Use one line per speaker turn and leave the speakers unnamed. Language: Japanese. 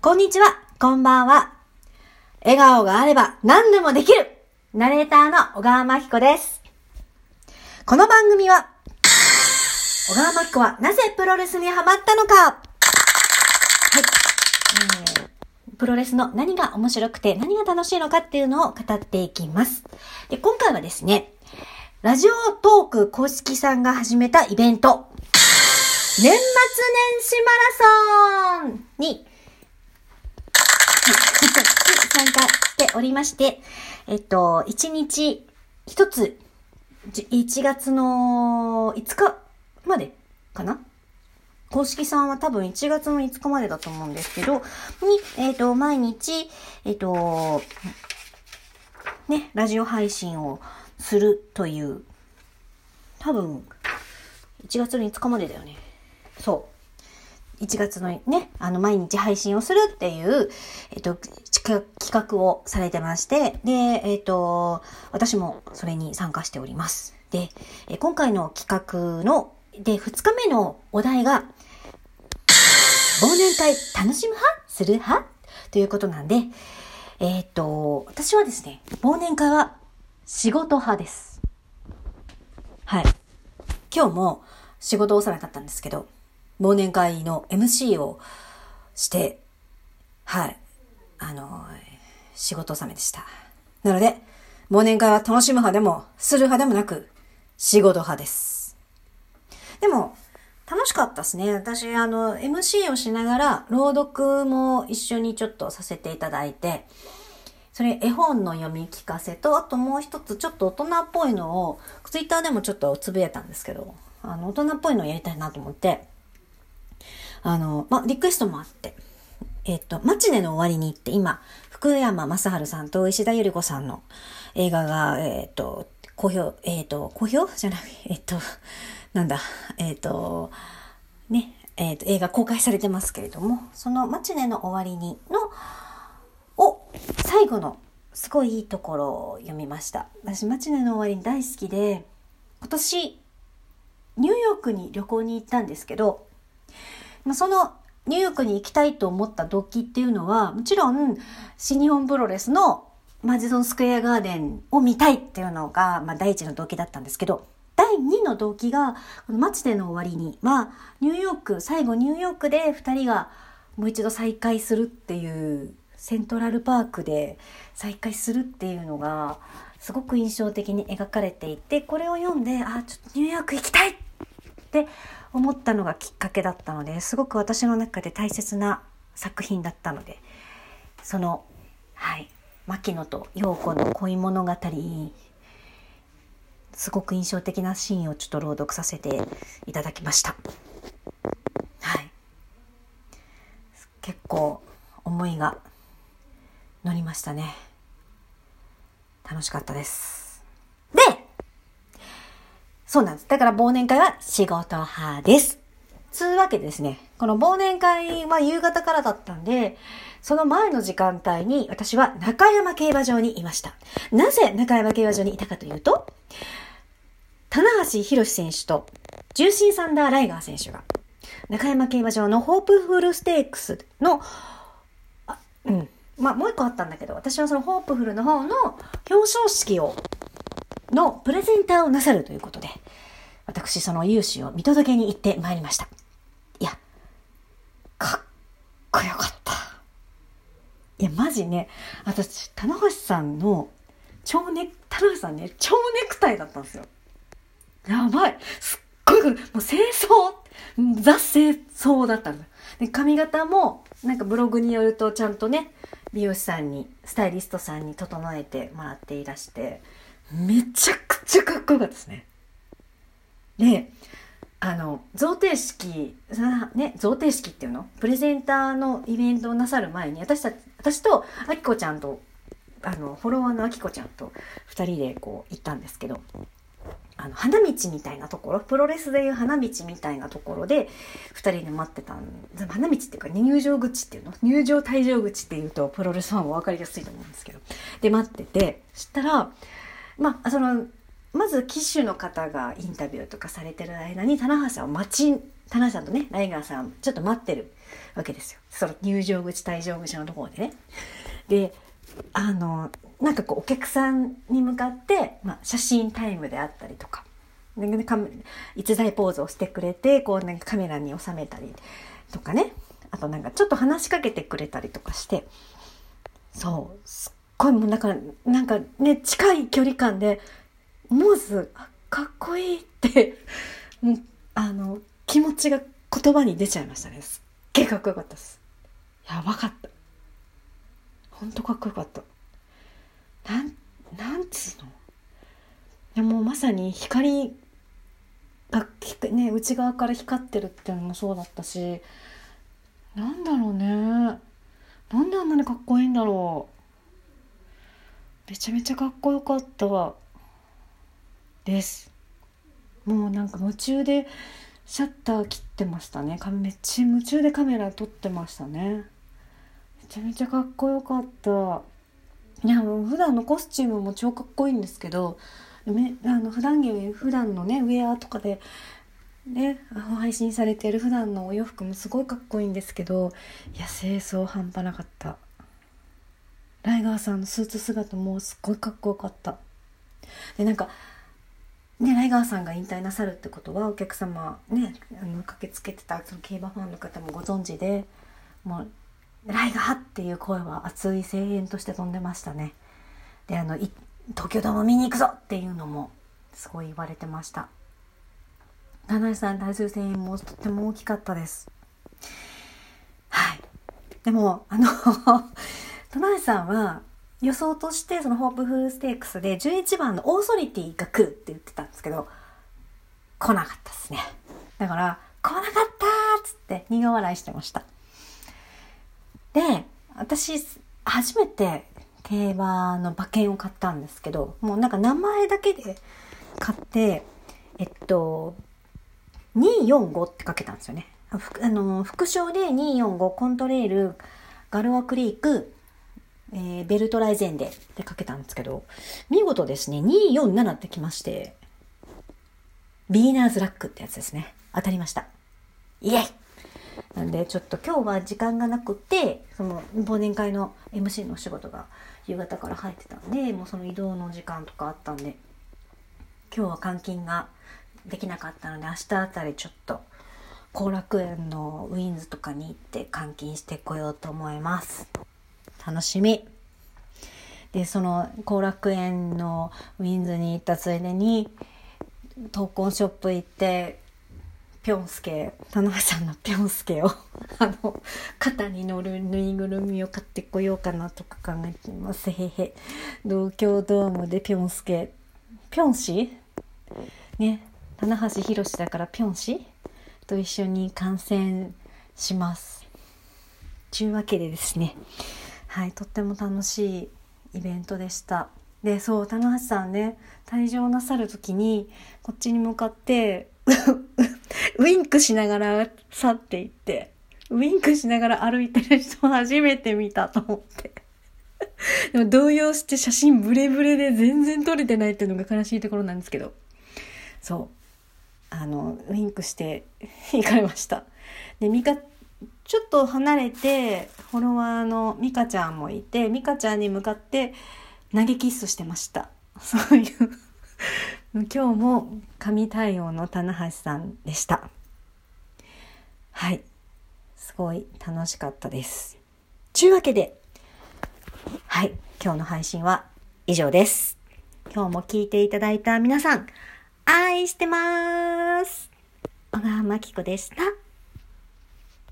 こんにちは、こんばんは。笑顔があれば何でもできるナレーターの小川真紀子です。この番組は、小川真紀子はなぜプロレスにハマったのかはい。えープロレスの何が面白くて何が楽しいのかっていうのを語っていきます。で、今回はですね、ラジオトーク公式さんが始めたイベント、年末年始マラソンに、参加しておりまして、えっと、1日1つ、1月の5日までかな？公式さんは多分1月の5日までだと思うんですけど、に、えっ、と、毎日、えっ、と、ね、ラジオ配信をするという、多分、1月の5日までだよね。そう。1月のね、あの、毎日配信をするっていう、えっ、と、企画をされてまして、で、えっ、と、私もそれに参加しております。で、え今回の企画の、で、2日目のお題が、忘年会楽しむ派？する派？ということなんで、えっ、と、私はですね、忘年会は仕事派です。はい。今日も仕事を収めだったんですけど、忘年会の MC をして、はい。あの、仕事納めでした。なので、忘年会は楽しむ派でも、する派でもなく、仕事派です。でも、楽しかったですね。私、あの、MC をしながら、朗読も一緒にちょっとさせていただいて、それ絵本の読み聞かせと、あともう一つちょっと大人っぽいのを、ツイッターでもちょっとつぶやいたんですけど、あの、大人っぽいのをやりたいなと思って、あの、ま、リクエストもあって、えっ、と、マチネの終わりに行って、今、福山雅治さんと石田ゆり子さんの映画が、えっ、と、好評、えっ、と、好評？じゃない、えっ、と、なんだ、えっ、と、ね、えっ、と、映画公開されてますけれども、そのマチネの終わりにの、を、最後の、すごいいいところを読みました。私、マチネの終わりに大好きで、今年、ニューヨークに旅行に行ったんですけど、そのニューヨークに行きたいと思った動機っていうのは、もちろん、新日本プロレスのマジソンスクエアガーデンを見たいっていうのが、まあ、第一の動機だったんですけど、第2の動機が、このマチでの終わりには、ニューヨーク、最後ニューヨークで2人がもう一度再会するっていう、セントラルパークで再会するっていうのが、すごく印象的に描かれていて、これを読んで、あ、ちょっとニューヨーク行きたいっって思ったのがきっかけだったのですごく私の中で大切な作品だったのでそのはい牧野と陽子の恋物語すごく印象的なシーンをちょっと朗読させていただきました。はい。結構思いが乗りましたね。楽しかったです。そうなんです。だから忘年会は仕事派です。つうわけですね、この忘年会は夕方からだったんで、その前の時間帯に私は中山競馬場にいました。なぜ中山競馬場にいたかというと、棚橋博選手と重心サンダーライガー選手が中山競馬場のホープフルステークスの、うん。まあ、もう一個あったんだけど、私はそのホープフルの方の表彰式をのプレゼンターをなさるということで、私その勇姿を見届けに行ってまいりました。いや、かっこよかった。いや、マジね、私、棚橋さんの蝶ネ、棚橋さんね、蝶ネクタイだったんですよ。やばい。すっごい、もう清掃、ザ清掃だったんだ。で、髪型も、なんかブログによるとちゃんとね、美容師さんに、スタイリストさんに整えてもらっていらして、めちゃくちゃかっこよかったですね。で、あの、贈呈式、ね、贈呈式っていうの？プレゼンターのイベントをなさる前に、私たち、私と、あきこちゃんと、あの、フォロワーのあきこちゃんと二人でこう行ったんですけど、あの、花道みたいなところ、プロレスでいう花道みたいなところで、二人で待ってたん、花道っていうか入場口っていうの？入場退場口っていうと、プロレスファンは分かりやすいと思うんですけど。で、待ってて、そしたら、まあ、その、まず機種の方がインタビューとかされてる間に、棚橋さんを待ち、棚橋さんとね、ライガーさん、ちょっと待ってるわけですよ。その入場口、退場口のところでね。で、あの、なんかこうお客さんに向かって、まあ、写真タイムであったりとか、逸材ポーズをしてくれて、こうなんかカメラに収めたりとかね。あとなんかちょっと話しかけてくれたりとかして、そう、ごいもうなんか、なんかね、近い距離感で、思わず、かっこいいってもう、あの、気持ちが言葉に出ちゃいましたね。すっげえかっこよかったです。やばかった。ほんとかっこよかった。なん、なんつうの？いやもうまさに光が、ね、内側から光ってるっていうのもそうだったし、なんだろうね。なんであんなにかっこいいんだろう。めちゃめちゃかっこよかったです。もうなんか夢中でシャッター切ってましたね。めっちゃ夢中でカメラ撮ってましたね。めちゃめちゃかっこよかった。いや、もう普段のコスチュームも超かっこいいんですけど、めあの普段着普段のねウェアとかでね配信されてる普段のお洋服もすごいかっこいいんですけどいや清掃半端なかったライガーさんのスーツ姿もすっごいかっこよかったでなんかね、ライガーさんが引退なさるってことはお客様ねあの駆けつけてたその競馬ファンの方もご存知でもう「ライガー!」っていう声は熱い声援として飛んでましたね。であの東京ドーム見に行くぞっていうのもすごい言われてました。七井さん大数声援もとっても大きかったです。はい。でも、あの七井さんは予想としてそのホープフルステークスで11番のオーソリティが来るって言ってたんですけど、来なかったですね。だから、来なかったーっつって苦笑いしてました。で、私、初めて競馬の馬券を買ったんですけど、もうなんか名前だけで買って、えっと、245ってかけたんですよね。あの、副賞で245コントレール、ガルワクリーク、えー、ベルトライゼンデってかけたんですけど、見事ですね、247ってきまして、ビーナーズラックってやつですね。当たりました。イエイなんで、ちょっと今日は時間がなくて、その忘年会の MC のお仕事が夕方から入ってたんで、もうその移動の時間とかあったんで、今日は監禁ができなかったので、明日あたりちょっと後楽園のウィンズとかに行って監禁してこようと思います。楽しみ。で、その後楽園のウィンズに行ったついでに、闘魂ショップ行って、ぴょんすけ、棚橋さんのぴょんすけを あの、肩に乗るぬいぐるみを買ってこようかなとか考えています。へへ。東京ドームでぴょんすけ、ぴょん氏ね、棚橋宏だからぴょん氏と一緒に観戦します。ちゅうわけでですね、はい、とっても楽しいイベントでした。で、そう、棚橋さんね、退場なさる時に、こっちに向かって、ウィンクしながら去っていって、ウィンクしながら歩いてる人初めて見たと思って。でも動揺して写真ブレブレで全然撮れてないっていうのが悲しいところなんですけど。そう。あの、ウィンクして行かれました。で、ミカ、ちょっと離れて、フォロワーのミカちゃんもいて、ミカちゃんに向かって投げキッスしてました。そういう今日も神対応の棚橋さんでした。はい。すごい楽しかったです。ちゅうわけで、はい。今日の配信は以上です。今日も聞いていただいた皆さん、愛してます。小川真紀子でした。